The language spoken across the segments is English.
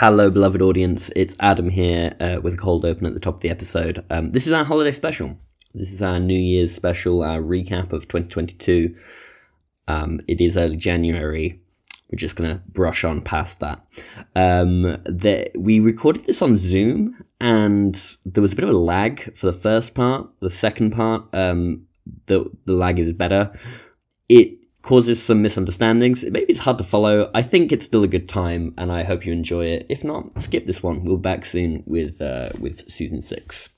Hello, beloved audience. It's Adam here uh, with a cold open at the top of the episode. Um, this is our holiday special. This is our New Year's special, our recap of 2022. Um, it is early January. We're just going to brush on past that. Um, the, we recorded this on Zoom, and there was a bit of a lag for the first part. The second part, um, the the lag is better. It causes some misunderstandings. Maybe it's hard to follow. I think it's still a good time, and I hope you enjoy it. If not, skip this one. We'll be back soon with uh, with season six.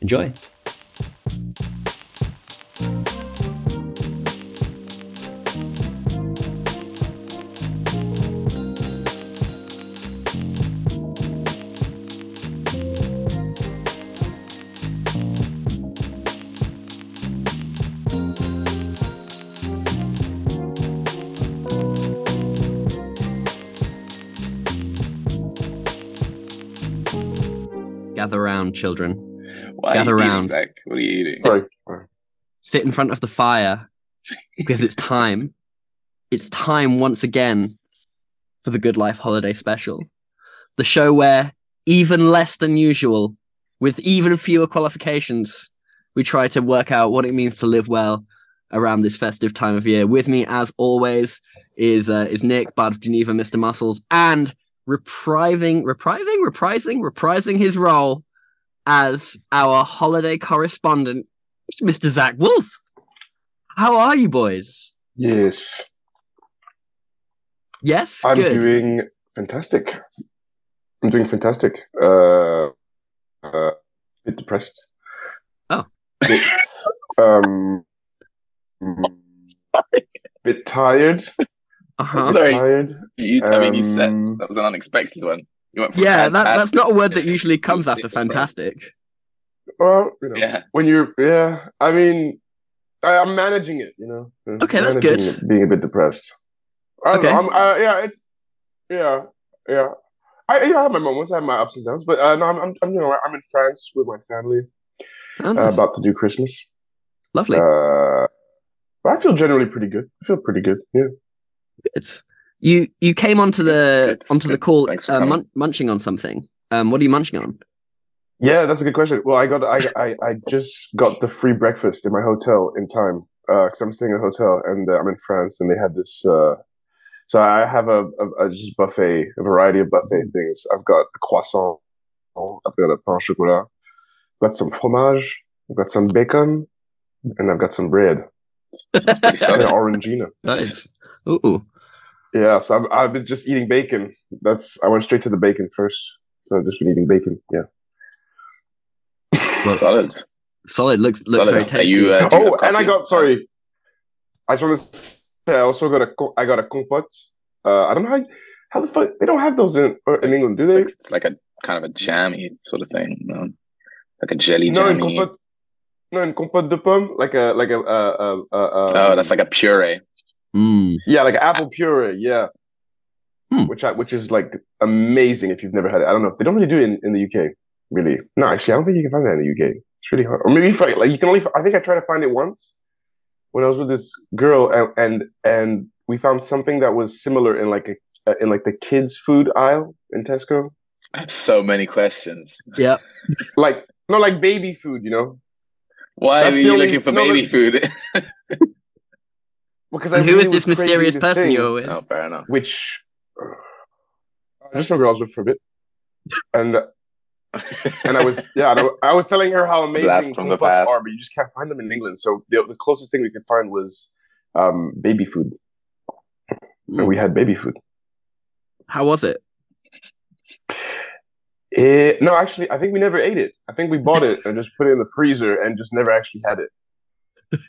Enjoy. Children. Why Gather are you eating, round. Zach? What are you eating? Sorry. Sit in front of the fire because it's time. It's time once again for the Good Life Holiday Special. The show where, even less than usual, with even fewer qualifications, we try to work out what it means to live well around this festive time of year. With me, as always, is uh, is Nick, Bud of Geneva, Mr. Muscles, and reprising, reprising, reprising, reprising his role as our holiday correspondent, Mr. Zach Wolf. How are you, boys? Yes. Yes, I'm good. doing fantastic. I'm doing fantastic. Uh, uh, bit depressed. Oh. Bit, um, bit tired. Uh-huh. Sorry. Tired. You, I mean, you said Um, that was an unexpected one. You went from Yeah, that, that's not a word that usually comes after fantastic. Well, you know, Yeah. when you're, yeah, I mean, I, I'm managing it, you know. I'm Okay, that's good. it, being a bit depressed. I Okay. know, I'm, uh, yeah, it's, yeah, yeah. I, yeah, I have my moments, I have my ups and downs, but uh, no, I'm, I'm, I'm, you know, I'm in France with my family, Oh, uh, about to do Christmas. Lovely. Uh, but I feel generally pretty good. I feel pretty good. Yeah. Good. You you came onto the Good, onto the call uh, mun- munching on something. Um, what are you munching on? Yeah, that's a good question. Well, I got I I, I just got the free breakfast in my hotel in time because I'm staying in a hotel and uh, I'm in France and they had this. Uh, so I have a, a, a just buffet, a variety of buffet things. I've got a croissant, I've got a pain au chocolat, I've got some fromage, I've got some bacon, and I've got some bread Pretty and an solid. orangina. Nice. Ooh. Yeah, so I've, I've been just eating bacon. That's I went straight to the bacon first. So I've just been eating bacon. Yeah. Well, solid. solid. Looks looks Solid. very tasty. you, uh, Oh, and I got sorry. I just want to say I also got a I got a compote. Uh, I don't know how how the fuck they don't have those in uh, in England, do they? Like, it's like a kind of a jammy sort of thing. No? Like a jelly No, in jammy. compote. No, in compote de pomme, like a like a uh, uh, uh, uh, oh, that's like a puree. Mm. yeah, like apple puree. Yeah, Hmm. which I which is like amazing if you've never had it. I don't know. They don't really do it in, in the UK. Really? No, actually, I don't think you can find that in the UK. It's really hard. Or maybe if I, like you can only. I think I tried to find it once when I was with this girl, and and, and we found something that was similar in like a uh, in like the kids food aisle in Tesco. I have so many questions. Yeah. Like no, like baby food. You know, Why That's were the you only- looking for no, baby but- food? because And I who really is this mysterious person thing, you're with? oh, fair enough. Which I just some girls with for a bit, and and I was yeah, and I, I was telling her how amazing from the compotes are, but you just can't find them in England. So the, the closest thing we could find was um, baby food, and we had baby food. How was it? Eh, no, actually, I think we never ate it. I think we bought it and just put it in the freezer and just never actually had it.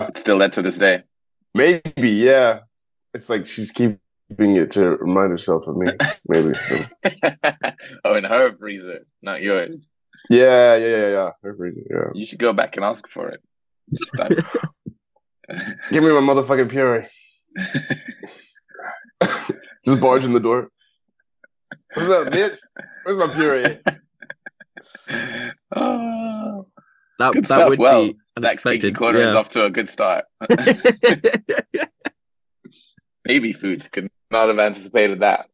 It's still that to this day. Maybe, yeah. It's like she's keeping it to remind herself of me. Maybe. Oh, in her freezer, not yours. Yeah, yeah, yeah, yeah. Her freezer, yeah. You should go back and ask for it. Give me my motherfucking puree. just barge in the door. What's up, bitch? Where's my puree? oh, That Good that stuff. would Well, be unexpected. Corner is off to a good start. Baby foods could not have anticipated that.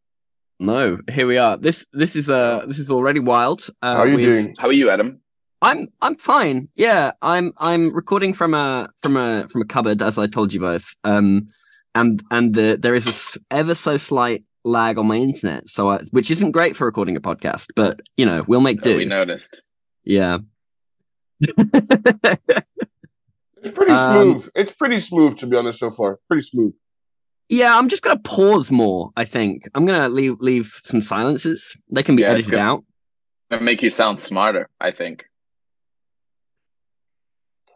No, here we are. This this is uh this is already wild. Uh, How are you we've- doing? How are you, Adam? I'm I'm fine. Yeah, I'm I'm recording from a from a from a cupboard, as I told you both. Um, and and the there is a ever so slight lag on my internet, so I, which isn't great for recording a podcast, but you know we'll make Oh, do. we noticed. Yeah. It's pretty Um, smooth. It's pretty smooth, to be honest, so far. Pretty smooth. Yeah, I'm just gonna pause more. I think I'm gonna leave leave some silences. They can be Yeah, edited out. It'll make you sound smarter, I think.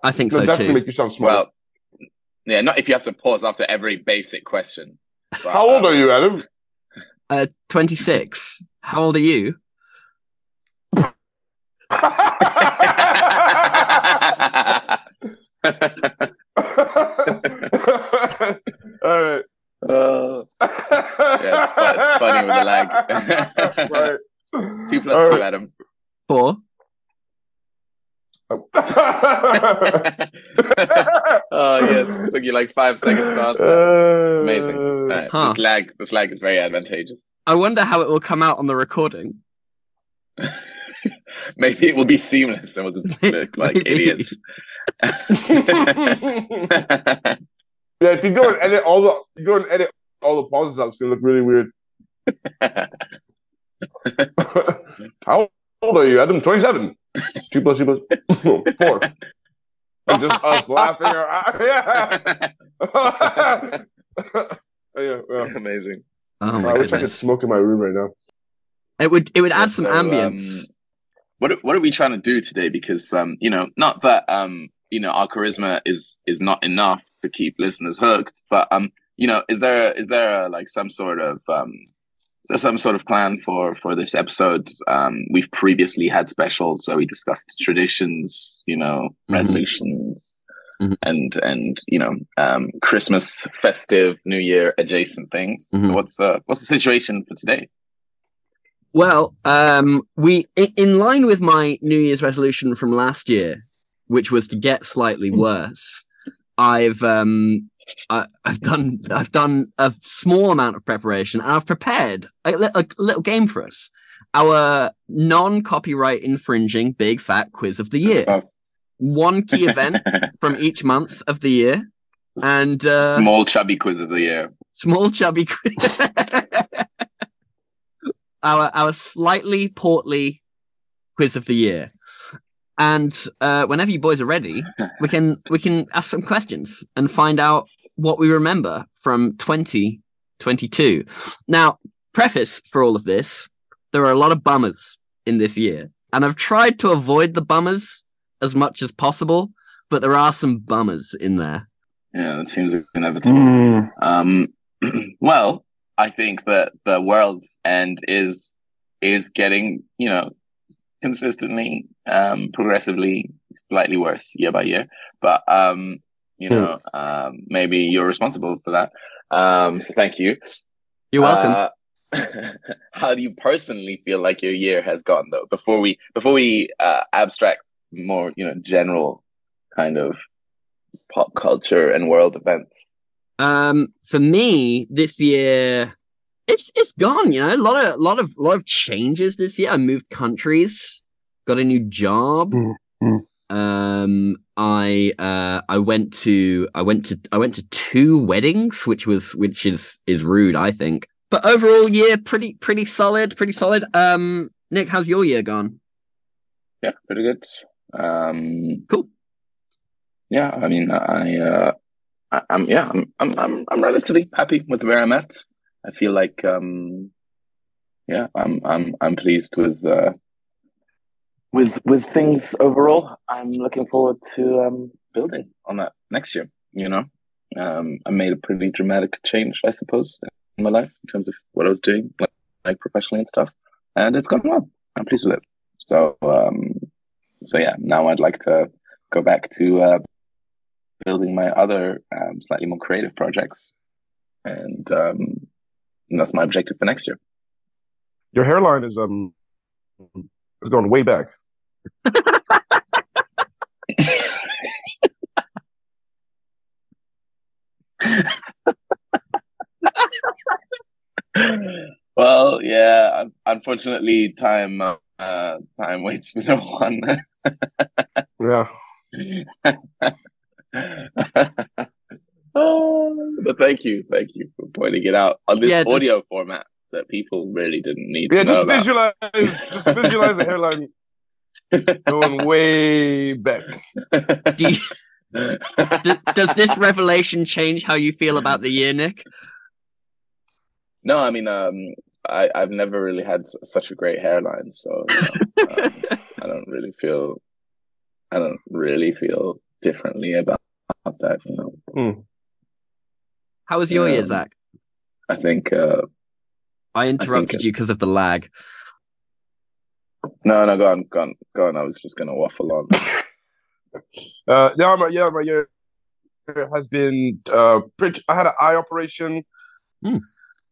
I think It'll so definitely too. make you sound smart. Well, yeah, not if you have to pause after every basic question. But, How old um, are you, Adam? Uh, 26. How old are you? All right. Uh, yeah, it's it's funny with the lag. right. two plus All two. Adam. Four. oh yes, took you like five seconds to answer. Amazing. Uh, Alright, Huh. This lag, this lag is very advantageous. I wonder how it will come out on the recording. Maybe it will be seamless, and we'll just look like idiots. Yeah, if you go and edit all the you go and edit all the pauses out, it's gonna look really weird. How old are you, Adam? Twenty-seven. Two plus two plus four. And just us laughing. Our, yeah. yeah, yeah. Amazing. Oh my I wish I could smoke in my room right now. It would it would add some So, ambience. um, what are- what are we trying to do today? Because um, you know, not that um, you know, our charisma is is not enough to keep listeners hooked, but um, you know, is there is there like some sort of um, is there some sort of plan for for this episode? Um, we've previously had specials where we discussed traditions, you know, Mhm. resolutions. Mhm. And and you know um, Christmas, festive, New Year adjacent things. So Mhm. what's uh, what's the situation for today? Well, um, we in line with my New Year's resolution from last year, which was to get slightly worse. I've um, I, I've done I've done a small amount of preparation, and I've prepared a, a little game for us. Our non-copyright infringing big fat quiz of the year. One key event from each month of the year, and uh, Small chubby quiz of the year. small chubby quiz. our our slightly portly quiz of the year. And uh, whenever you boys are ready, we can we can ask some questions and find out what we remember from 2022. Now, preface for all of this, there are a lot of bummers in this year, and I've tried to avoid the bummers as much as possible, but there are some bummers in there. Yeah, that seems inevitable. Um, well, I think that the world's end is is getting, you know, consistently, um, progressively, slightly worse year by year. But um, you Hmm. know, um, maybe you're responsible for that. Um, so thank you. You're welcome. Uh, how do you personally feel like your year has gone though? Before we before we uh, abstract more, you know, general kind of pop culture and world events. Um, for me, this year, it's it's gone. You know, a lot of lot of lot of changes this year. I moved countries, got a new job. Mm, mm. Um, I uh, I went to I went to I went to two weddings, which was which is is rude, I think. But overall, year pretty pretty solid, pretty solid. Um, Nick, how's your year gone? Yeah, pretty good. Um, Cool. yeah, I mean, I, uh, I, I'm, yeah, I'm, I'm, I'm, I'm relatively happy with where I'm at. I feel like, um, yeah, I'm, I'm, I'm pleased with, uh, with, with things overall. I'm looking forward to, um, building on that next year. You know, um, I made a pretty dramatic change, I suppose, in my life in terms of what I was doing, like, like professionally and stuff, and it's gone well. I'm pleased with it. So, um, so yeah, now I'd like to go back to uh, building my other um, slightly more creative projects, and, um, and that's my objective for next year. Your hairline is um is going way back. Well, yeah. Unfortunately, time uh, time waits for no one. Yeah. oh, but thank you, thank you for pointing it out on this Yeah, just- audio format that people really didn't need to Yeah, know just about. visualize just visualize the hairline going way back. Do you, d- does this revelation change how you feel about the year, Nick? no, I mean, um, I I've never really had such a great hairline, so you know, um, I don't really feel, I don't really feel differently about, about that. You know, How was your year, Um, Zach? I think. Uh, I interrupted it- you because of the lag. no, no, go on, go on, go on. I was just gonna waffle on. Uh, yeah, my yeah, my year has been uh, pretty. I had an eye operation. Hmm.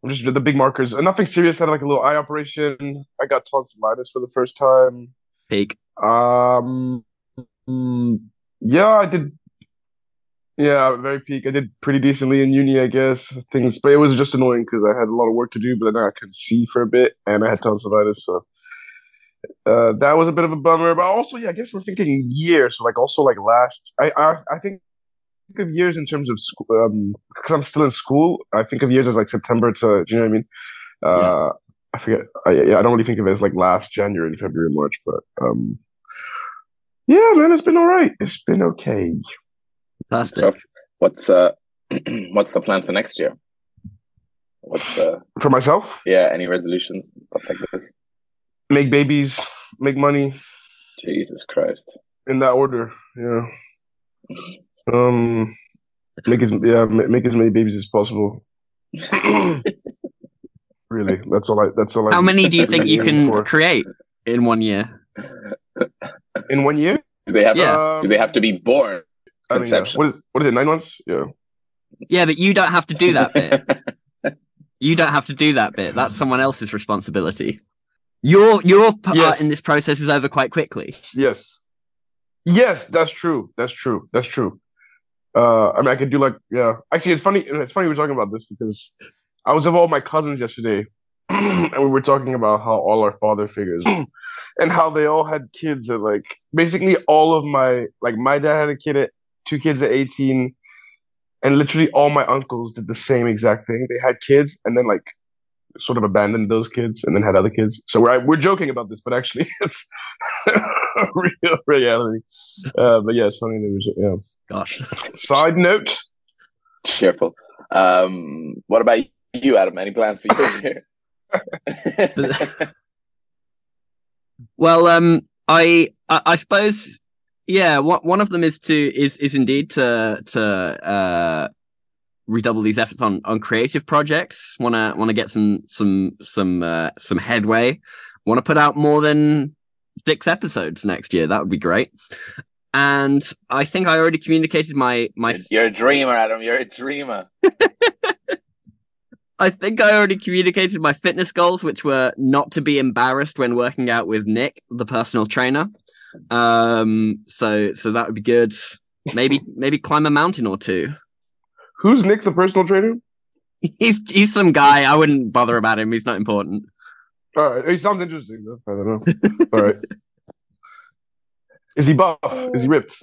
Just the big markers. Uh, Nothing serious. I had like a little eye operation. I got tonsillitis for the first time. Peak. Um, mm, yeah, I did. Yeah, very peak. I did pretty decently in uni, I guess. Things, but it was just annoying because I had a lot of work to do, but then I couldn't see for a bit, and I had tonsillitis, so uh, that was a bit of a bummer. But also, yeah, I guess we're thinking years, so like also like last. I I, I think of years in terms of school, um, because I'm still in school. I think of years as like September to, do you know what I mean? Uh, I forget. I, yeah, I don't really think of it as like last January, February, March, but um, yeah, man, it's been all right. It's been okay. Fantastic. So, what's uh, what's the plan for next year? What's the For myself, yeah? Any resolutions and stuff like this? make babies, make money Jesus Christ! in that order. Yeah. Um, make as yeah, make as many babies as possible. Really, that's all I. That's all I. How many do you think you can for. create in one year? in one year? Do they have Yeah. do they have to be born? I mean, yeah. What is what is it? Nine months? Yeah. Yeah, but you don't have to do that bit. You don't have to do that bit. That's someone else's responsibility. Your your part Yes. in this process is over quite quickly. Yes. Yes, that's true. That's true. That's true. Uh, I mean, I could do like, yeah. Actually, it's funny. It's funny we're talking about this because I was with all my cousins yesterday, and we were talking about how all our father figures and how they all had kids at like basically all of my like my dad had a kid at two kids at eighteen, and literally all my uncles did the same exact thing. They had kids and then like sort of abandoned those kids and then had other kids. So we're we're joking about this, but actually it's real reality. Uh, but yeah, it's funny. There was yeah. Gosh. Side note. Cheerful. Um, what about you, Adam? Any plans for your year? Well, um, I, I, I suppose, yeah. What one of them is to is is indeed to to uh redouble these efforts on on creative projects. Want to want to get some some some uh, some headway. Want to put out more than six episodes next year. That would be great. And I think I already communicated my my You're a dreamer, Adam. You're a dreamer. I think I already communicated my fitness goals, which were not to be embarrassed when working out with Nick, the personal trainer. Um, so so that would be good. Maybe maybe climb a mountain or two. Who's Nick, the personal trainer? He's he's some guy. I wouldn't bother about him. He's not important. All right, he sounds interesting. Though. I don't know. All right. Is he buff? Is he ripped?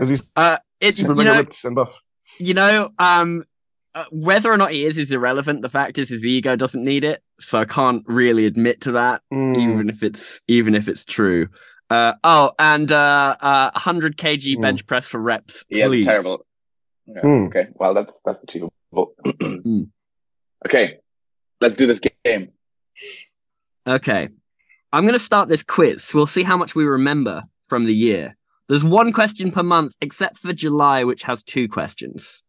Is he Uh, it super you mega know ripped and buff? you know um. Uh, whether or not he is is irrelevant. The fact is, his ego doesn't need it, so I can't really admit to that. Mm. even if it's even if it's true. Uh, oh, and uh, uh, 100 kg Hmm. bench press for reps. He has please. terrible. Yeah, Hmm. Okay, well that's that's achievable. Hmm. Okay, let's do this game. Okay, I'm going to start this quiz. We'll see how much we remember from the year. There's one question per month, except for July, which has two questions.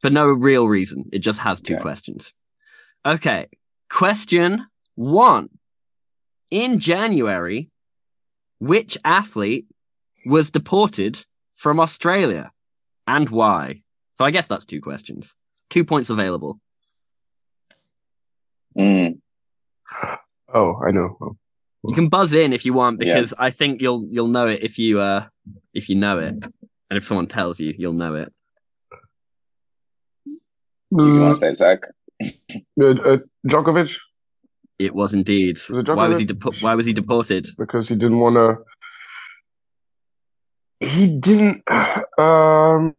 For no real reason. It just has two Okay. questions. Okay. Question one. In January, which athlete was deported from Australia and why? So I guess that's two questions. Two points available. Mm, Oh, I know. Oh. You can buzz in if you want Yeah. because I think you'll you'll know it if you uh if you know it. And if someone tells you, you'll know it. you want to say it, Zach? Uh, uh, Djokovic It was indeed. Was it Why was he depo- Why was he deported? because he didn't want to. He didn't. Um,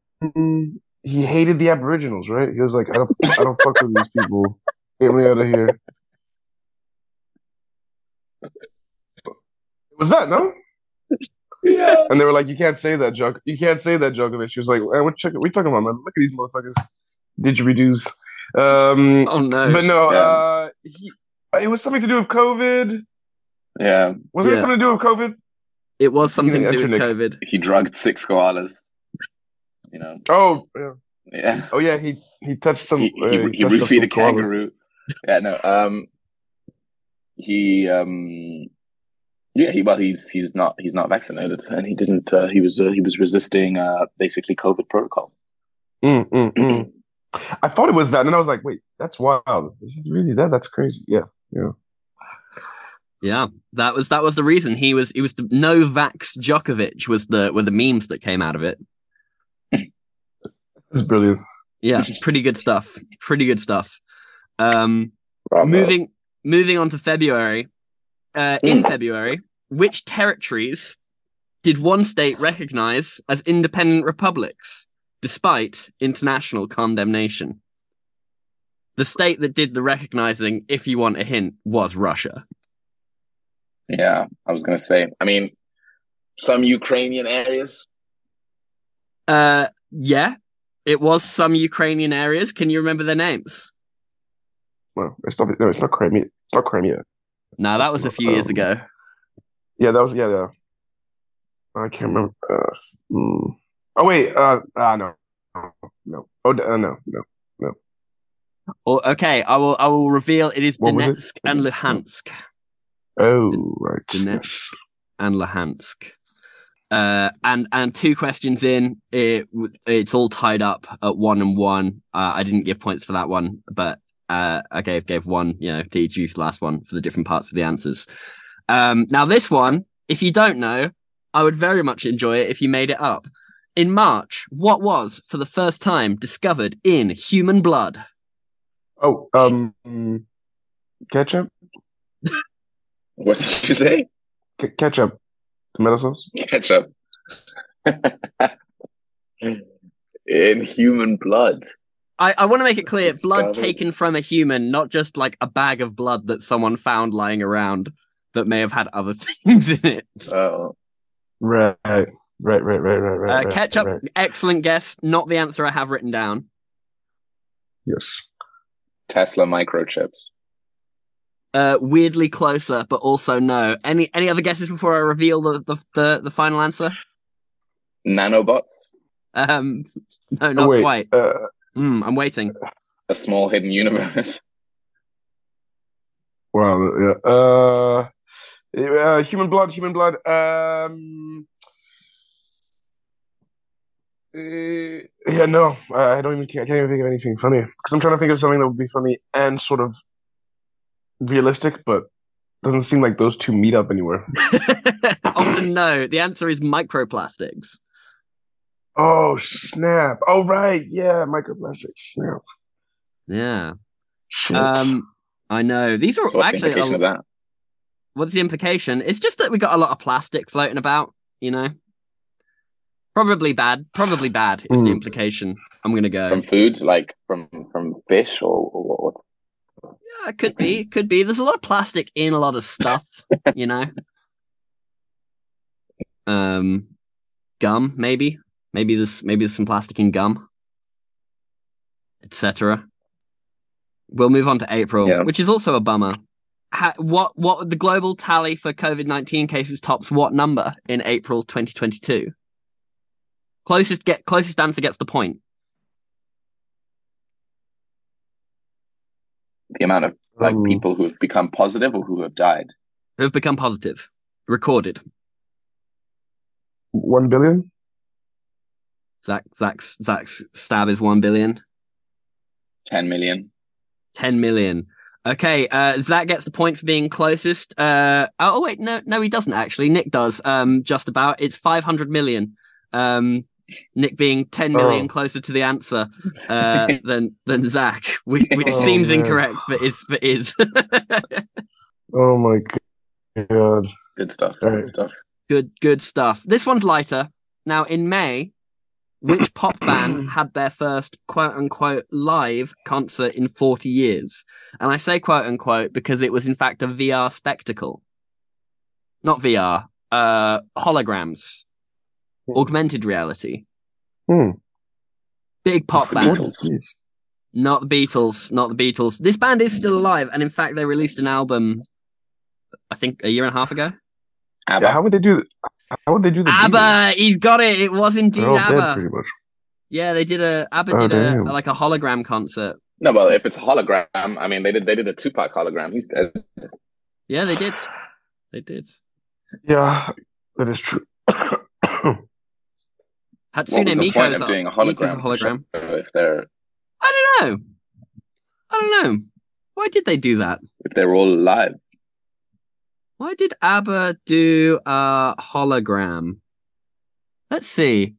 he hated the Aboriginals, right? He was like, I don't, I don't fuck with these people. Get me out of here. Was that no? Yeah. And they were like, "You can't say that, Jok. You can't say that, joke of it She was like, "Man, what check- we talking about, man? Look at these motherfuckers, Did didgeridoos." Um, Oh no! but no, Yeah. uh, he, it was something to do with COVID. Yeah. Was it something to do with COVID? it was something to do with COVID. He drugged six koalas. You know. Oh, yeah. Yeah. oh yeah. He he touched some. He, uh, he, he touched roofied a kangaroo. Yeah, no. Um he um yeah, he well he's he's not he's not vaccinated and he didn't uh, he was uh, he was resisting uh basically COVID protocol. Mm, mm, mm. I thought it was that, and I was like, "Wait, that's wild. Is it really that? That's crazy." Yeah, yeah. Yeah, that was that was the reason he was he was the Novax Djokovic was the were the memes that came out of it. It's brilliant. Yeah, pretty good stuff. Pretty good stuff. Um, Bravo. moving moving on to February. Uh, in February, which territories did one state recognize as independent republics despite international condemnation? The state that did the recognizing, if you want a hint, was Russia. Yeah, I was gonna say. I mean, some Ukrainian areas. Uh, yeah, it was some Ukrainian areas. Can you remember their names? Well, it's not. No, it's not Crimea. It's not Crimea. No, that was a few years Um, ago. Yeah, that was. Yeah, yeah. I can't remember. Uh, mm. Oh wait. Uh, ah, no, no. Oh, uh, no, no. Or, okay, I will. I will reveal. It is What was it? Donetsk and Luhansk. Oh, right. Donetsk and Luhansk. Uh, and and two questions in, it it's all tied up at one and one. Uh, I didn't give points for that one, but uh, I gave gave one, you know, to each you for the last one for the different parts of the answers. Um, now this one, if you don't know, I would very much enjoy it if you made it up. In March, what was for the first time discovered in human blood? Oh, um, ketchup. What did you say? K- ketchup. Tomato sauce. Ketchup. In human blood. I, I want to make it clear blood Discovered. taken from a human, not just like a bag of blood that someone found lying around that may have had other things in it. Oh, Right. Right. Right. Right. Right. Right. Uh, ketchup, right. excellent guess. Not the answer I have written down. Yes. Tesla microchips. Uh, weirdly closer, but also no. Any any other guesses before I reveal the the, the, the final answer? Nanobots. Um, no, Oh, not wait. quite. Uh, Mm, I'm waiting. A small hidden universe. Well, yeah. Uh, uh, human blood, human blood. Um, uh, yeah, no, I I don't even. I can't even think of anything funny because I'm trying to think of something that would be funny and sort of realistic, but doesn't seem like those two meet up anywhere. Often no. The answer is microplastics. Oh snap! Oh right, yeah, microplastics. Snap. Yeah. Shit. Um, I know these are So what's the actually. implication a- of that? what's the implication? It's just that we got a lot of plastic floating about, you know. Probably bad. Probably bad is the Mm. implication. I'm gonna go. From food, like from from fish, or, or what? Yeah, it could be. It could be. There's a lot of plastic in a lot of stuff, you know. Um, gum maybe. Maybe there's maybe there's some plastic in gum, etc. We'll move on to April, Yeah. which is also a bummer. Ha- what what the global tally for COVID nineteen cases tops what number in April 2022? Closest get closest answer gets the point. The amount of like Um, people who have become positive or who have died. Who have become positive, recorded. one billion. Zach Zach's Zach's stab is one billion. Ten million. 10 million. Okay, uh, Zach gets the point for being closest. Uh, oh, wait, no, no, he doesn't actually. Nick does. Um, just about. It's 500 million. Um, Nick being 10 million Oh. closer to the answer uh, than than Zach, which, which Oh, seems man. incorrect, but is but is. Oh my god. Good stuff. All Good right. stuff. good good stuff. This one's lighter. Now in May, which pop band had their first quote unquote live concert in 40 years? And I say quote unquote because it was in fact a VR spectacle. Not VR, uh holograms. Augmented reality. Hmm. Big pop The band. Beatles. Not the Beatles, not the Beatles. This band is still alive, and in fact, they released an album, I think, a year and a half ago. ABBA. Yeah, how would they do? How would they do the Beatles? ABBA, he's got it. It was indeed They're dead, ABBA. pretty much. Yeah, they did a ABBA Oh, did a, damn. like a hologram concert. No, well, if it's a hologram, I mean, they did they did a Tupac hologram. He's dead. Yeah, they did. They did. Yeah, that is true. Hatsune point is of doing a hologram? a hologram. If they're I don't know. I don't know. Why did they do that? if they're all alive. Why did ABBA do a hologram? Let's see.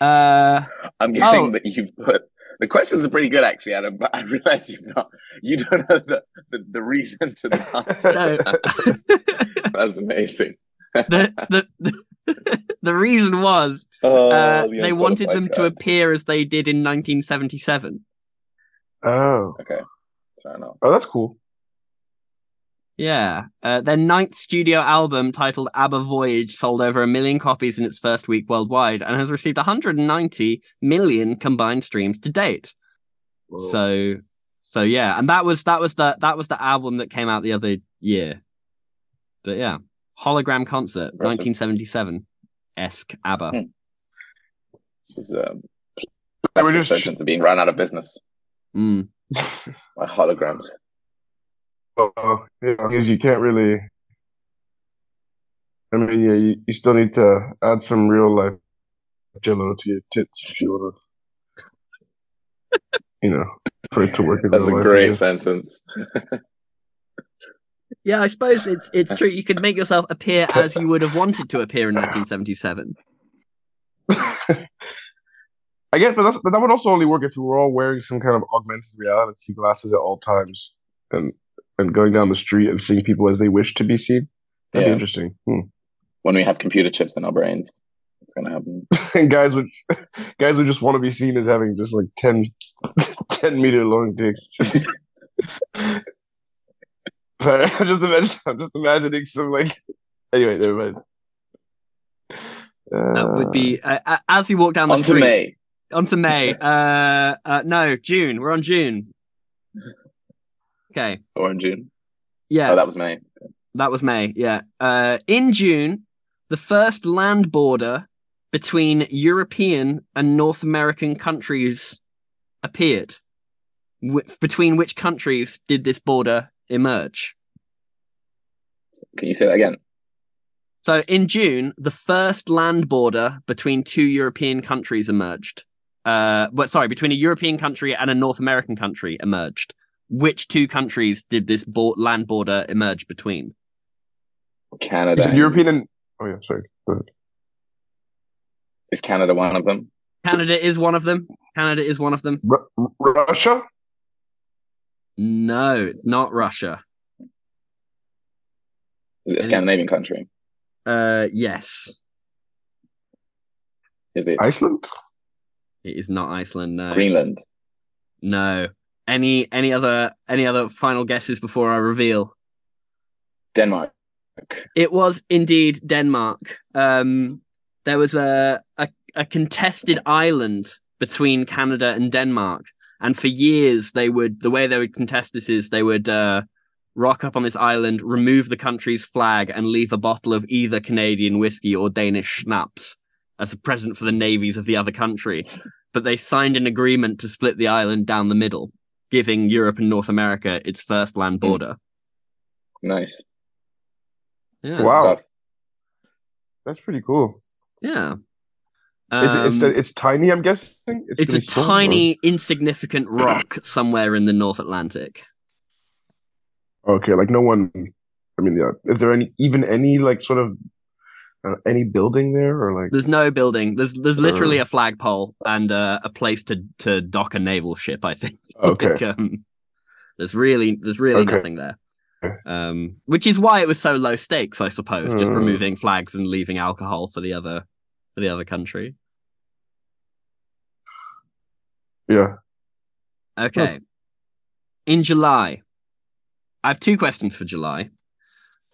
Uh, I'm guessing Oh. that you put the questions are pretty good actually, Adam. But I realize you've not you don't know the the, the reason to the answer. no. That's amazing. the, the, the, the reason was Oh, uh, the they wanted them to appear as they did in 1977. oh. Okay, fair enough. oh, that's cool. Yeah. Uh, their ninth studio album, titled ABBA Voyage, sold over a million copies in its first week worldwide and has received 190 million combined streams to date. Whoa. So, so yeah, and that was that was the that was the album that came out the other year. But yeah, hologram concert, 1977, esque ABBA. Hmm. This is um, They were plastic just- surgeons are being run out of business Mm. by holograms. Well, yeah, because you can't really. I mean, yeah, you, you still need to add some real life jello to your tits if you want to, you know, for it to work in That's a real life. great yeah. sentence. Yeah, I suppose it's it's true. You could make yourself appear as you would have wanted to appear in 1977. I guess, but, that's, but that would also only work if we were all wearing some kind of augmented reality glasses at all times and and going down the street and seeing people as they wish to be seen. That'd Yeah. be interesting. Hmm. When we have computer chips in our brains, it's gonna happen. and guys would guys would just want to be seen as having just like 10, 10 meter long dicks. Sorry, I'm just imagine, I'm just imagining some like. Anyway, never mind. That would Uh, be uh, uh, as you walk down the On to street. May. On to May. Uh, uh, no, June. We're on June. Okay. Or in June. Yeah, Oh, that was May. that was May. Yeah. Uh, in June, the first land border between European and North American countries appeared. Wh- between which countries did this border emerge? Can you say that again? So in June, the first land border between two European countries emerged. Uh, but sorry, between a European country and a North American country emerged. Which two countries did this bo- land border emerge between? Canada. is it European and oh yeah, sorry. Go ahead. Is Canada one of them? Canada is one of them. Canada is one of them. Ru- Russia. No, it's not Russia. Is it a Scandinavian country? Uh, yes, Is it Iceland. it is not Iceland. No, Greenland? no. Any any other any other final guesses before I reveal? Denmark. It was indeed Denmark. Um, there was a, a a contested island between Canada and Denmark, and for years they would the way they would contest this is they would uh, rock up on this island, remove the country's flag, and leave a bottle of either Canadian whiskey or Danish schnapps as a present for the navies of the other country. But they signed an agreement to split the island down the middle, giving Europe and North America its first land border. Nice. Yeah, Wow. Stuff. That's pretty cool. yeah. It's, it's Um, it's tiny. I'm guessing. It's a really small, or- tiny, insignificant rock somewhere in the North Atlantic. Okay, like no one. I mean, yeah. Is there any even any like sort of uh, any building there or like? There's no building. There's there's literally Uh. a flagpole and uh, a place to to dock a naval ship. I think. Okay. Like, um, there's really there's really Okay. nothing there. Um, which is why it was so low stakes, I suppose, just Mm. removing flags and leaving alcohol for the other for the other country. Yeah. Okay. In July, I have two questions for July.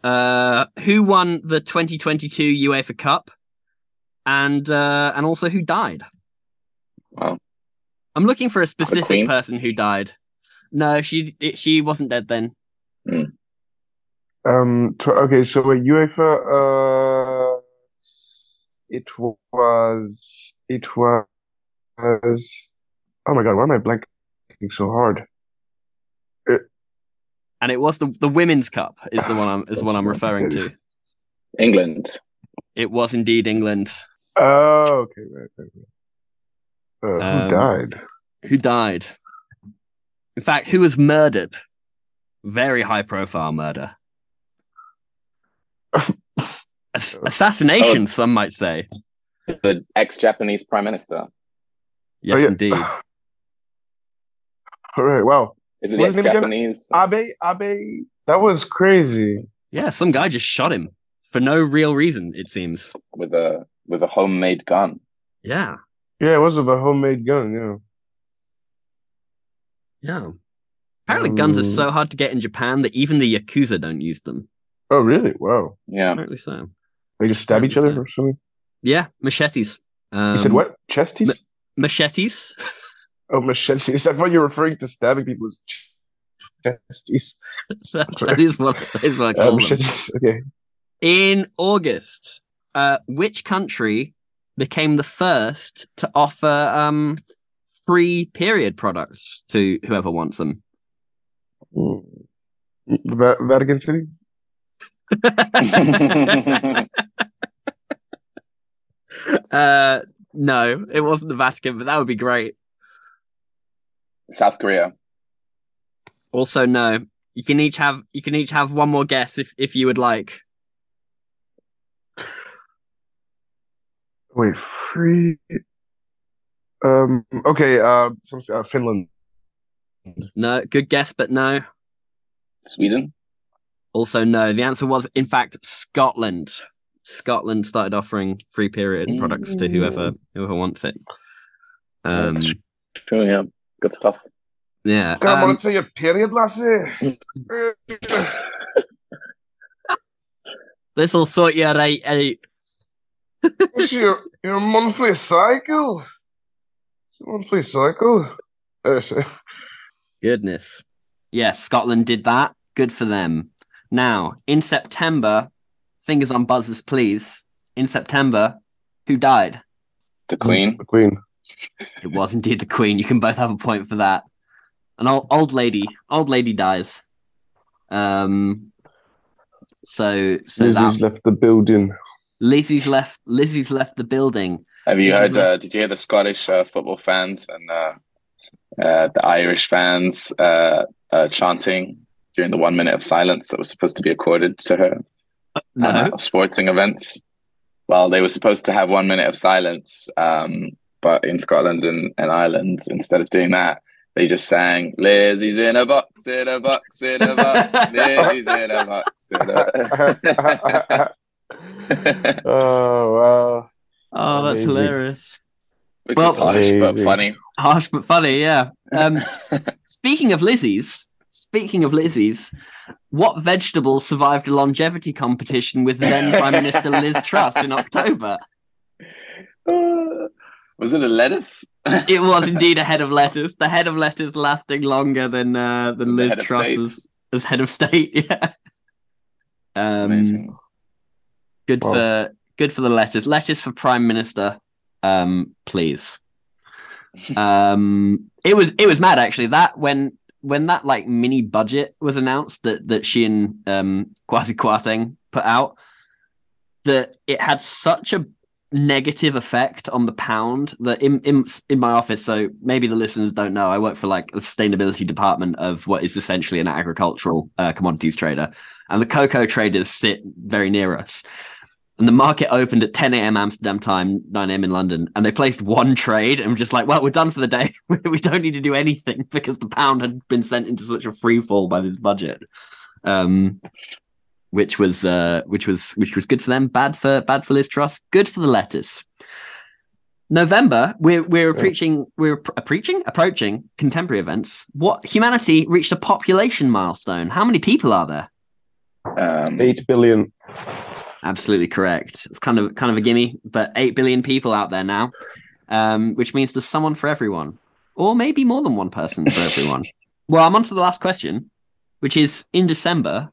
Uh, who won the 2022 UEFA Cup, and uh, and also who died? Wow. I'm looking for a specific person who died. No, she it, she wasn't dead then. Um. tw- okay. So a UEFA. Uh. It was. It was. Oh my God! Why am I blanking so hard? it, And it was the the Women's Cup is the one I'm is what I'm referring to. England. It was indeed England Oh. Okay. Right. right, right. Uh, Um, who died? who died. In fact, who was murdered? Very high profile murder. Ass- assassination, Oh. some might say. The ex-Japanese prime minister. Yes, Oh, yeah. indeed. All right. Wow. Is it the is his name ex-Japanese? Abe. Abe. That was crazy. Yeah, some guy just shot him for no real reason, it seems. with a with a homemade gun. Yeah, Yeah, it was with a homemade gun. Yeah. yeah. Apparently, guns are Um, so hard to get in Japan that even the Yakuza don't use them. Oh, really? Wow. Yeah. Apparently so. They just stab each other or something. Yeah, machetes. Um, You said what? Chesties? ma- Machetes? oh, machetes. I thought you were referring to stabbing people's ch- chesties. that is what, that is what I Uh, call them. Okay. In August, uh, which country became the first to offer um, free period products to whoever wants them? Mm. The Va- Vatican City? uh, no, it wasn't the Vatican, but that would be great. South Korea. Also, no. You can each have you can each have one more guess if if you would like. Wait, free. Um. Okay. Uh. uh Finland. No, good guess, but no. Sweden. Also, no. The answer was, in fact, Scotland. Scotland started offering free period products to whoever whoever wants it. Um, That's true. Yeah. Good stuff. yeah. Come um, on to your period, lassie. this will sort you right out. It's your your monthly cycle. It's a monthly cycle. So- Goodness. Yes, Scotland did that. Good for them. Now, in September, fingers on buzzers, please. In September, who died? The Queen. The Queen. It was indeed the Queen. You can both have a point for that. An old old lady, old lady dies. Um. So so Lizzie's that left the building. Lizzie's left. Lizzie's left the building. Have you This heard? is Uh, did you hear the Scottish uh, football fans and uh, uh, the Irish fans uh, uh, chanting during the one minute of silence that was supposed to be accorded to her No. at sporting events? Well, they were supposed to have one minute of silence, um, but in Scotland and, and Ireland, instead of doing that, they just sang "Lizzie's in a box, in a box, in a box, Lizzie's in a box." In a... oh wow! Oh, that's Amazing. hilarious. Which Well- is harsh but funny. Harsh but funny, yeah. Um, speaking of Lizzie's, speaking of Lizzie's, what vegetable survived a longevity competition with then Prime Minister Liz Truss in October? Uh, was it a lettuce? It was indeed a head of lettuce. The head of lettuce lasting longer than uh, than The Liz Truss as, as head of state. Yeah. Um, Amazing. good Wow. for good for the lettuce. Lettuce for Prime Minister, um, please. um, it was it was mad actually. That when when that like mini budget was announced that that she and um Kwasi Kwarteng put out, that it had such a negative effect on the pound that in, in in my office so maybe the listeners don't know i work for like the sustainability department of what is essentially an agricultural uh, commodities trader and the cocoa traders sit very near us and the market opened at 10 a.m. Amsterdam time, 9 a.m. in London, and they placed one trade and were just like, well, we're done for the day. we don't need to do anything because the pound had been sent into such a free fall by this budget. Um, which was uh, which was which was good for them, bad for bad for Liz Truss, good for the letters. November, we're we're yeah. preaching we're pr- preaching approaching contemporary events. What humanity reached a population milestone. How many people are there? Um, eight billion. Absolutely correct. It's kind of kind of a gimme, but eight billion people out there now, um, which means there's someone for everyone, or maybe more than one person for everyone. well, I'm on to the last question, which is in December,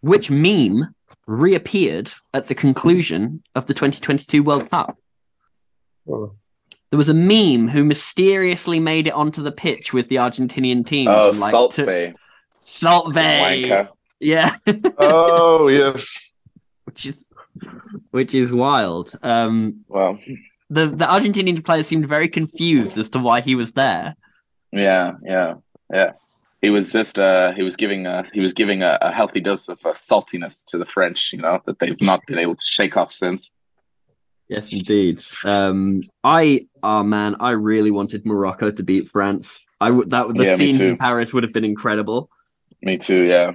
which meme reappeared at the conclusion of the 2022 World Cup? Oh. There was a meme who mysteriously made it onto the pitch with the Argentinian team. Oh, like, Salt to... Bay. Salt Bae. Wanker. Yeah. oh yes. Which is which is wild. Um, well, the the Argentinian player seemed very confused as to why he was there. Yeah, yeah, yeah. He was just uh, he was giving a, he was giving a, a healthy dose of uh, saltiness to the French, you know, that they've not been able to shake off since. Yes, indeed. Um, I oh man, I really wanted Morocco to beat France. I would that the yeah, scenes in Paris would have been incredible. Me too. Yeah.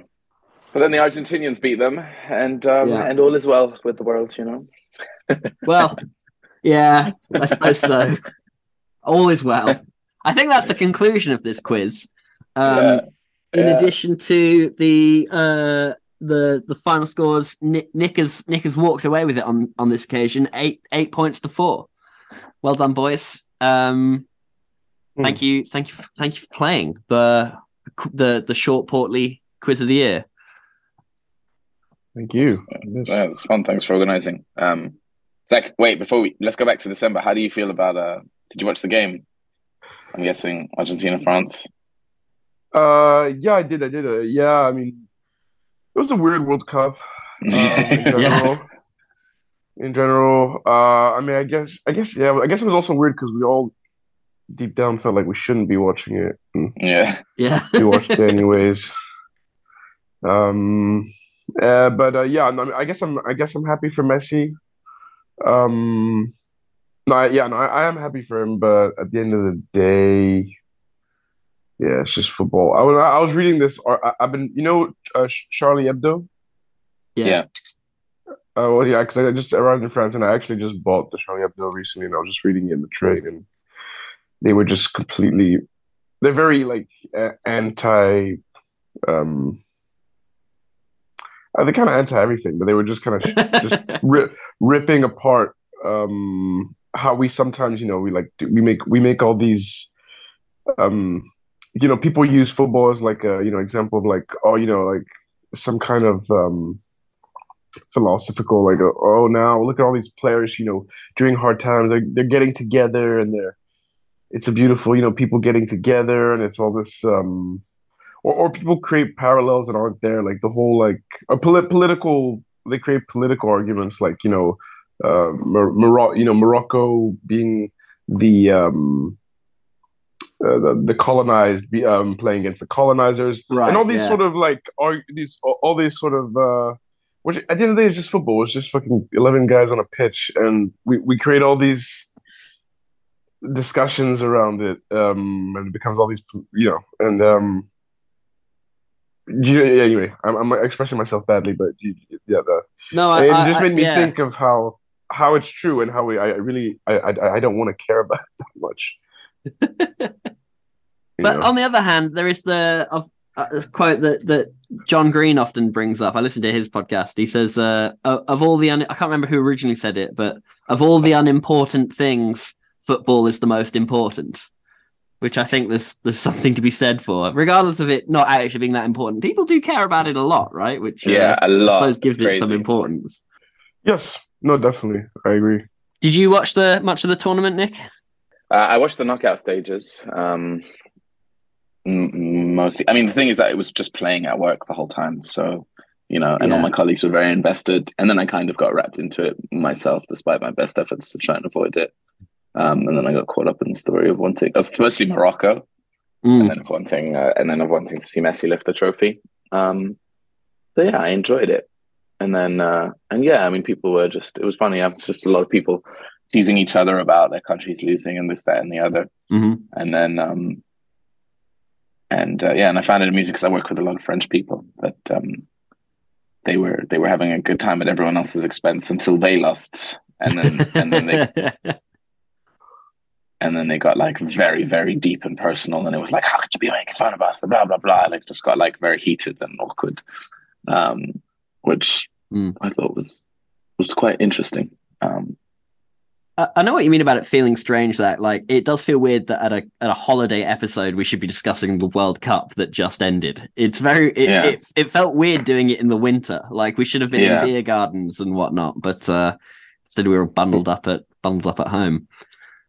But then the Argentinians beat them, and um, yeah. and all is well with the world, you know. well, yeah, I suppose so. All is well. I think that's the conclusion of this quiz. Um, yeah. In yeah. addition to the uh, the the final scores, Nick, Nick, has Nick has walked away with it on on this occasion, eight eight points to four. Well done, boys. Um, mm. Thank you, thank you, thank you for playing the the the short portly quiz of the year. Thank you. Yeah, it's fun. Thanks for organizing. Um, Zach, wait before we let's go back to December. How do you feel about? Uh, did you watch the game? I'm guessing Argentina France. Uh, yeah, I did. I did. Uh, yeah, I mean, it was a weird World Cup. Um, in general. yeah. In general, uh, I mean, I guess, I guess, yeah, I guess it was also weird because we all deep down felt like we shouldn't be watching it. Yeah, yeah, we watched it anyways. Um, uh, but uh, yeah, no, I guess I'm I guess I'm happy for Messi. Um, no, I, yeah, no, I, I, am happy for him, but at the end of the day, yeah, it's just football. I was I was reading this. I, have been, you know, uh, Charlie Hebdo. Yeah. yeah. Uh, well, yeah, because I just arrived in France and I actually just bought the Charlie Hebdo recently, and I was just reading it in the train, and they were just completely. They're very like anti. Um, uh, they're kind of anti everything, but they were just kind of just rip, ripping apart um, how we sometimes, you know, we like we make we make all these, um, you know, people use football as like a you know example of like oh you know like some kind of um, philosophical like oh now look at all these players you know during hard times they're they're getting together and they're it's a beautiful you know people getting together and it's all this um or, or people create parallels that aren't there like the whole like a polit- political they create political arguments like you know uh Morocco you know Morocco being the um uh, the, the colonized be, um, playing against the colonizers right, and all these yeah. sort of like are these all these sort of uh which at the end of the day is just football it's just fucking 11 guys on a pitch and we, we create all these discussions around it um and it becomes all these you know and um yeah, anyway, I'm, I'm expressing myself badly, but yeah, the, no, I, it I, just made I, me yeah. think of how how it's true and how we I really I I, I don't want to care about it that much. but know? on the other hand, there is the uh, quote that that John Green often brings up. I listened to his podcast. He says, uh, "Of all the un- I can't remember who originally said it, but of all the unimportant things, football is the most important." Which I think there's there's something to be said for, regardless of it not actually being that important. People do care about it a lot, right? Which uh, yeah, uh, a lot gives it some importance. Yes, no, definitely, I agree. Did you watch the much of the tournament, Nick? Uh, I watched the knockout stages. Um, mostly, I mean, the thing is that it was just playing at work the whole time, so you know, and yeah. all my colleagues were very invested, and then I kind of got wrapped into it myself, despite my best efforts to try and avoid it. Um, and then I got caught up in the story of wanting, of firstly Morocco, mm. and then of wanting, uh, and then of wanting to see Messi lift the trophy. Um, but yeah, I enjoyed it. and then uh, and yeah, I mean, people were just it was funny. I was just a lot of people teasing each other about their countries losing and this, that, and the other. hmm And then um, and uh, yeah, and I found it amusing because I work with a lot of French people that um, they were they were having a good time at everyone else's expense until they lost, and then and then they and then they got like very very deep and personal and it was like how could you be making fun of us and blah blah blah like just got like very heated and awkward um which Mm. i thought was was quite interesting um I I know what you mean about it feeling strange. That like it does feel weird that at a at a holiday episode we should be discussing the World Cup that just ended. It's very it, Yeah. it, it felt weird doing it in the winter. Like we should have been Yeah. in beer gardens and whatnot, but uh, instead we were bundled up at bundled up at home.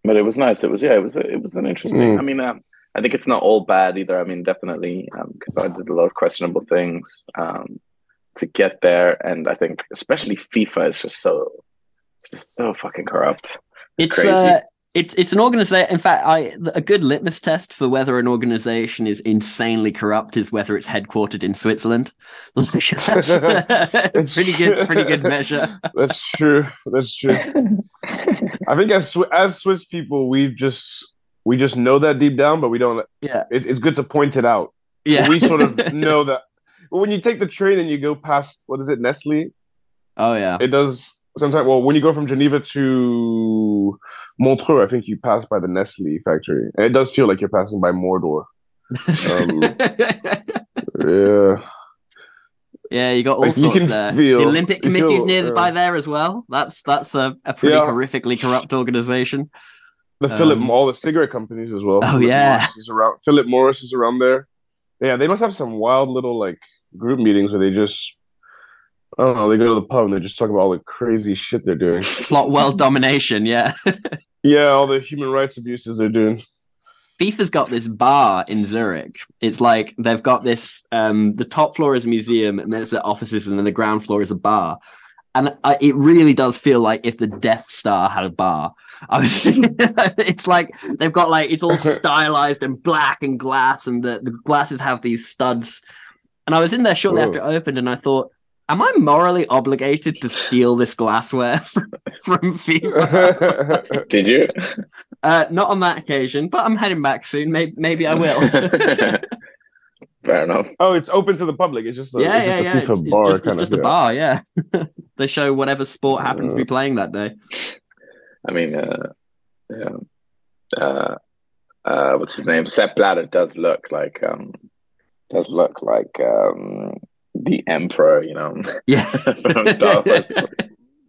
But it was nice it was yeah it was it was an interesting Mm. i mean um, i think it's not all bad either i mean definitely because i did a lot of questionable things um to get there and i think especially fifa is just so just so fucking corrupt It's Crazy. uh, it's it's an organization. In fact, I a good litmus test for whether an organization is insanely corrupt is whether it's headquartered in Switzerland. That's pretty good, pretty good measure. That's true. That's true. I think as as Swiss people, we just we just know that deep down, but we don't. Yeah, It, it's good to point it out. yeah. We sort of know that. But when you take the train and you go past what is it, Nestle? oh yeah. It does sometimes. Well, when you go from Geneva to Montreux, I think you pass by the Nestle factory, and it does feel like you're passing by Mordor. Um, Yeah, yeah, you got all Like, sorts there. feel- the Olympic Committee is nearby yeah. there as well. That's that's a, a pretty Yeah. horrifically corrupt organization. the Philip, Um, all the cigarette companies as well. Oh, Philip yeah. Morris is around. Philip Morris is around there. Yeah, they must have some wild little like group meetings where they just. I don't know. They go to the pub and they just talk about all the crazy shit they're doing. Plot world domination. Yeah. Yeah, all the human rights abuses they're doing. FIFA's got this bar in Zurich. It's like they've got this. Um, the top floor is a museum, and then it's their offices, and then the ground floor is a bar. And I, it really does feel like if the Death Star had a bar. I was, it's like they've got like it's all stylized and black and glass, and the, the glasses have these studs. And I was in there shortly Whoa. after it opened, and I thought, am I morally obligated to steal this glassware from, from FIFA? did you Uh, not on that occasion, but I'm heading back soon. Maybe, maybe I will. fair enough oh, it's open to the public. It's just a, yeah, it's yeah, just yeah. a It's, FIFA it's bar just, it's just a yeah. bar. Yeah, they show whatever sport happens to be Uh. playing that day. I mean, uh, yeah, uh, uh, what's his name? Sepp Blatter does look like um, does look like um, the emperor, you know. Yeah. from Star Wars.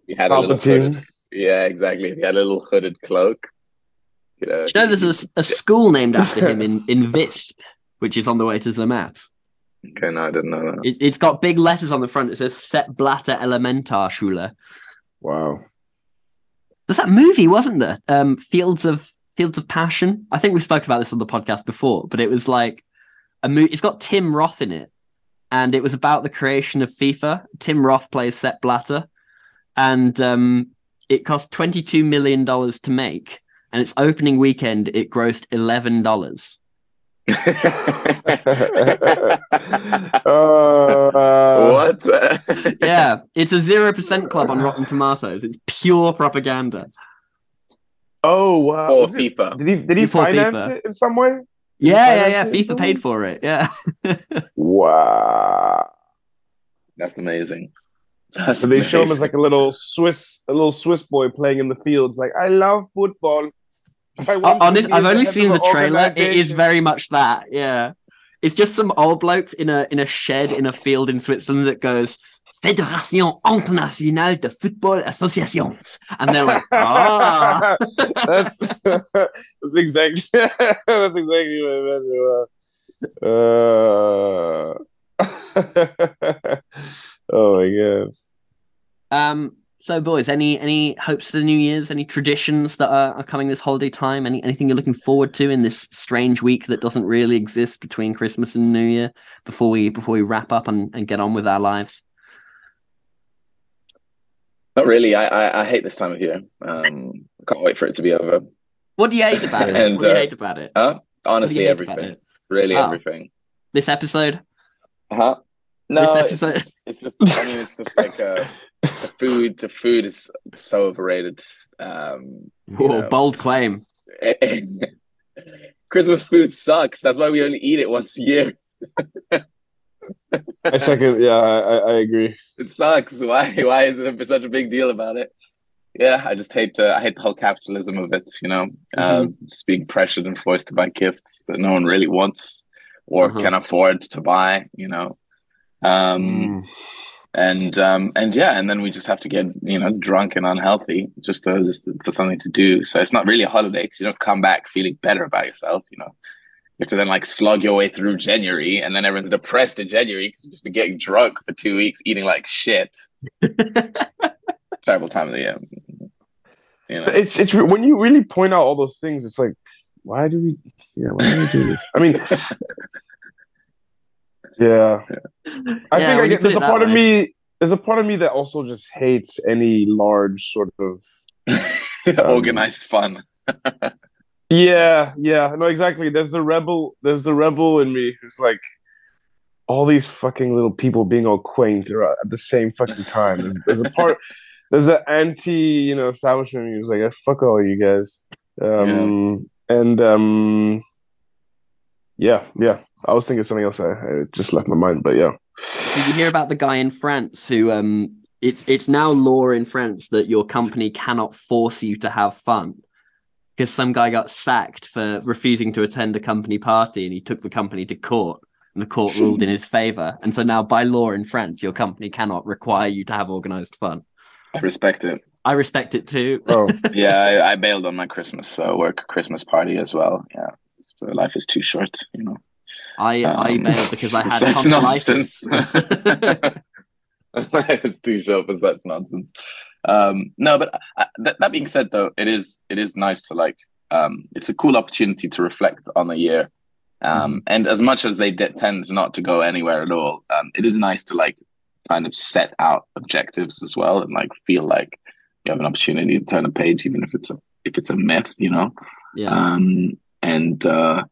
He had a little hooded, yeah, exactly. He had a little hooded cloak. You know, you know there's a school named after him in, in Visp, which is on the way to Zermatt. Okay, no, I didn't know that. It, it's got big letters on the front. It says Sepp Blatter Elementarschule. Wow. There's that movie, wasn't there? Um, Fields of Fields of Passion. I think we spoke about this on the podcast before, but it was like a movie. It's got Tim Roth in it, and it was about the creation of FIFA. Tim Roth plays Sepp Blatter, and um, it cost twenty two million dollars to make. And its opening weekend, it grossed eleven dollars. Uh, what? Yeah, it's a zero percent club on Rotten Tomatoes. It's pure propaganda. Oh wow! Or Was it- FIFA. Did he did he Before finance FIFA. it in some way? Did he Yeah, yeah, yeah. finance FIFA paid for it. Yeah. Wow! That's amazing. That's So they show him as like a little Swiss, a little Swiss boy playing in the fields. Like I love football. I Honest, I've only seen the trailer. It is very much that. Yeah, it's just some old blokes in a in a shed in a field in Switzerland that goes Fédération Internationale de Football Association. and they're like, ah, that's, that's exactly that's exactly what I meant. Uh, oh my god! um. So, boys, any any hopes for the New Year's? Any traditions that are, are coming this holiday time? Any anything you're looking forward to in this strange week that doesn't really exist between Christmas and New Year? Before we before we wrap up and, and get on with our lives. Not really. I, I I hate this time of year. Um, can't wait for it to be over. What do you hate about it? And, what do you uh, hate about it? Huh? What do you Honestly, everything. it? Really, Oh. everything. This episode. Huh? No, this it's, episode? it's just. I mean, it's just like uh, the food. The food is so overrated. Um, Whoa, know, bold claim. Christmas food sucks. That's why we only eat it once a year. I second. Yeah, I, I, agree. It sucks. Why? Why is it such a big deal about it? Yeah, I just hate. Uh, I hate the whole capitalism of it. You know, uh, just being pressured and forced to buy gifts that no one really wants or Uh-huh. can afford to buy. You know, um, Mm. and um, and yeah, and then we just have to get you know drunk and unhealthy just to just for something to do. So it's not really a holiday because you don't come back feeling better about yourself. You know, you have to then like slog your way through January, and then everyone's depressed in January because you've just been getting drunk for two weeks, eating like shit. Terrible time of the year. You know, It's it's when you really point out all those things. It's like, why do we? Yeah, why do we do this? I mean, yeah. I Yeah, think I get. There's a that part of me. There's a part of me that also just hates any large sort of. Um, organized fun. Yeah, yeah, no, exactly. There's the rebel. There's the rebel in me who's like, all these fucking little people being all quaint are at the same fucking time. There's, there's a part. There's an anti, you know, establishment He was like, "Fuck all you guys," um, and um, yeah, yeah. I was thinking of something else. I, I just left my mind, but yeah. Did you hear about the guy in France who um it's it's now law in France that your company cannot force you to have fun because some guy got sacked for refusing to attend a company party and he took the company to court and the court ruled in his favor and so now by law in France your company cannot require you to have organized fun. I respect it. I respect it too. Oh, Yeah, I, I bailed on my Christmas uh, work Christmas party as well. Yeah, just, uh, life is too short, you know. I I Um, bailed because I had such nonsense. it's too short for such nonsense. Um, no, but uh, that, that being said, though, it is it is nice to like. Um, it's a cool opportunity to reflect on the year, um, and as much as they de- tend not to go anywhere at all, um, it is nice to like kind of set out objectives as well, and like feel like you have an opportunity to turn a page, even if it's a if it's a myth, you know yeah. um and uh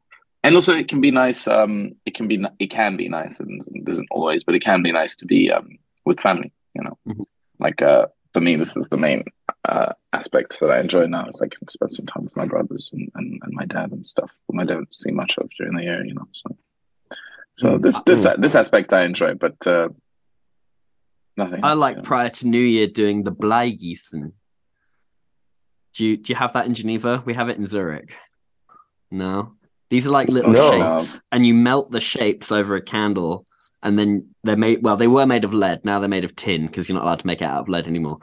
and also it can be nice um it can be it can be nice and it isn't always but it can be nice to be um with family you know Mhm. like uh for me this is the main uh aspect that i enjoy now is i can spend some time with my brothers and, and, and my dad and stuff whom i don't see much of during the year you know so so Mm. this this this aspect i enjoy but uh nothing I else, like know. prior to New Year doing the Bleigießen. Do you do you have that in Geneva? We have it in Zurich. No, these are like little No. shapes, and you melt the shapes over a candle, and then they're made. Well, they were made of lead. Now they're made of tin because you're not allowed to make it out of lead anymore.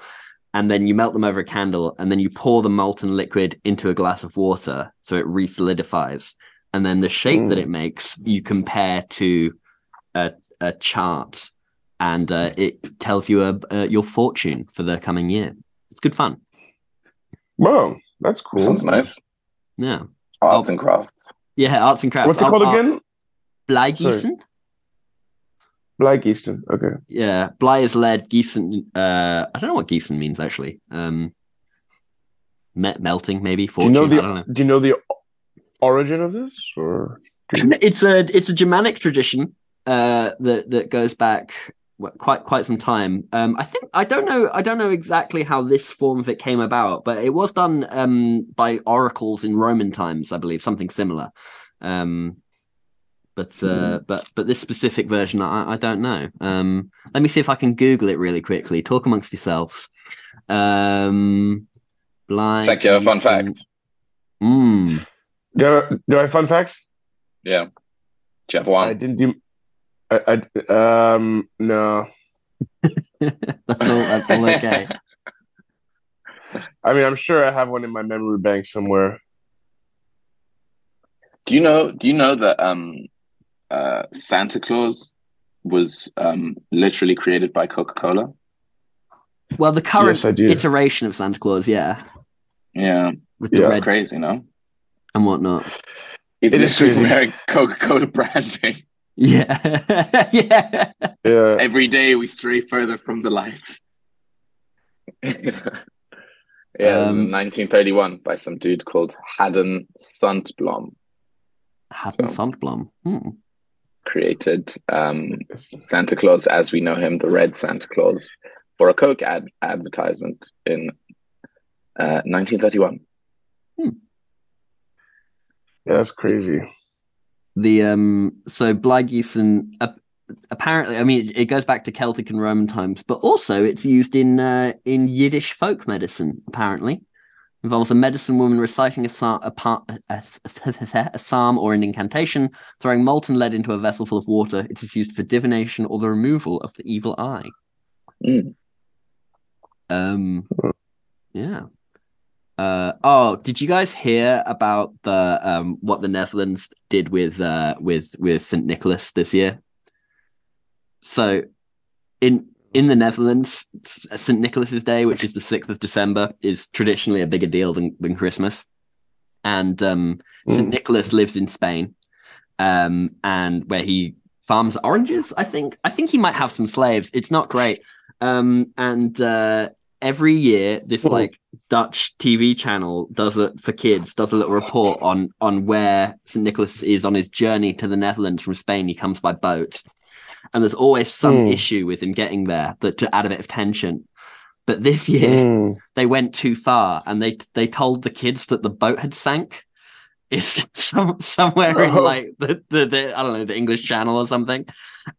And then you melt them over a candle, and then you pour the molten liquid into a glass of water, so it re-solidifies. And then the shape that Mm. it makes, you compare to a a chart, and uh, it tells you a, uh, your fortune for the coming year. It's good fun. wow, that's cool. sounds nice Yeah, arts and crafts yeah. Arts and crafts. What's it called art- again? Bleigießen? Black Gießen. Okay. Yeah, Blei is lead. Gießen. Uh, I don't know what Geeson means actually. Um, me- melting maybe. Do you Fortune. know I the don't know. Do you know the origin of this? Or it's a it's a Germanic tradition uh, that that goes back quite quite some time. Um, I think I don't know I don't know exactly how this form of it came about, but it was done um, by oracles in Roman times, I believe, something similar. Um, but uh, but but this specific version, I, I don't know. Um, let me see if I can Google it really quickly. Talk amongst yourselves. Um, blind. Zach, do you have fun fact Mm. do I, do I have fun facts? yeah do you have one? I didn't do. I, I um no. that's all. That's all okay. I mean, I'm sure I have one in my memory bank somewhere. Do you know? Do you know that um, uh, Santa Claus was um, literally created by Coca Cola? Well, the current Yes, iteration of Santa Claus, yeah, Yeah, with the Yeah. that's red crazy, no? and whatnot. He's It is literally crazy. wearing Coca Cola branding. Yeah, yeah. Yeah. Every day we stray further from the lights. yeah, Um, in 1931 by some dude called Haddon Sundblom. Haddon So- Sandblom. Hmm. Created um, Santa Claus as we know him, the Red Santa Claus, for a Coke ad advertisement in uh, 1931. Yeah, that's crazy. The um, so Bleigießen uh, apparently, I mean, it goes back to Celtic and Roman times, but also it's used in uh, in Yiddish folk medicine. Apparently, involves a medicine woman reciting a, psalm, a, a, a, psalm or an incantation, throwing molten lead into a vessel full of water. It is used for divination or the removal of the evil eye. Mm. Um, yeah. Uh, oh, did you guys hear about the um what the Netherlands did with uh with with Saint Nicholas this year? So, in in the Netherlands, St. Nicholas's Day, which is the 6th of December, is traditionally a bigger deal than, than Christmas. And um, mm. St. Nicholas lives in Spain, um, and where he farms oranges, I think. I think he might have some slaves. It's not great. Um, and uh, every year, this mm. like Dutch TV channel does it for kids, does a little report on on where St. Nicholas is on his journey to the Netherlands from Spain. He comes by boat and there's always some mm. issue with him getting there that to add a bit of tension. But this year mm. they went too far, and they they told the kids that the boat had sank. It's some, somewhere oh. in like the, the, the I don't know the English Channel or something,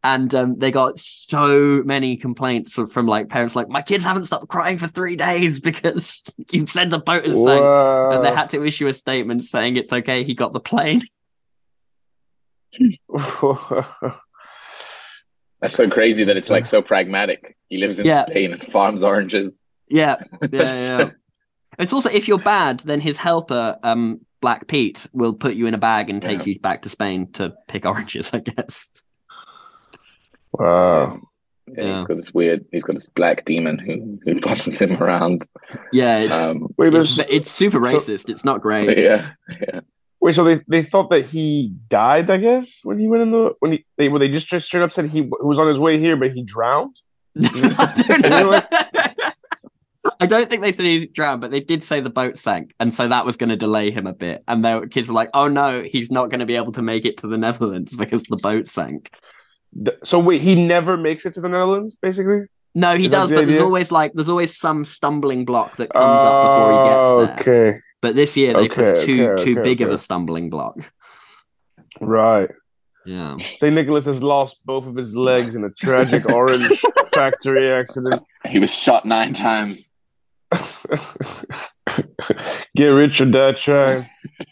and um, they got so many complaints from, from, like parents like my kids haven't stopped crying for three days because you said the boat has sank, and they had to issue a statement saying it's okay he got the plane. That's so crazy that it's like so pragmatic. He lives in yeah. Spain and farms oranges. Yeah, yeah, yeah. it's also if you're bad, then his helper, um, Black Pete, will put you in a bag and take yeah. you back to Spain to pick oranges. I guess. Wow. Yeah, yeah, he's got this weird. He's got this black demon who who follows him around. Yeah, it's, um, it's, it's, super racist. It's not great. Yeah, yeah. Wait, so they, they thought that he died, I guess, when he went in the when he they well, they just just straight up said he was on his way here, but he drowned. I don't think they said he drowned, but they did say the boat sank, and so that was going to delay him a bit. And the kids were like, "Oh no, he's not going to be able to make it to the Netherlands because the boat sank." So wait, he never makes it to the Netherlands, basically. No, he Is does, but idea? there's always like there's always some stumbling block that comes up before he gets oh, there. Okay. But this year they okay, put too okay, too okay, big of a stumbling block. Right. Yeah. St. Nicholas has lost both of his legs in a tragic orange factory accident. He was shot nine times. Get rich or die trying.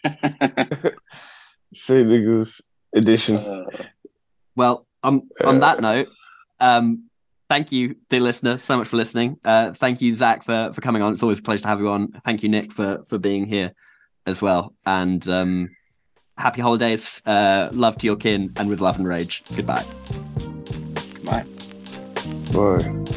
St. Nicholas edition. Uh, well, um, on uh, that note, um, thank you, dear listener, so much for listening. Uh, thank you, Zach, for for coming on. It's always a pleasure to have you on. Thank you, Nick, for for being here as well. And um, happy holidays. Uh, love to your kin, and with love and rage. Goodbye. Goodbye. Bye.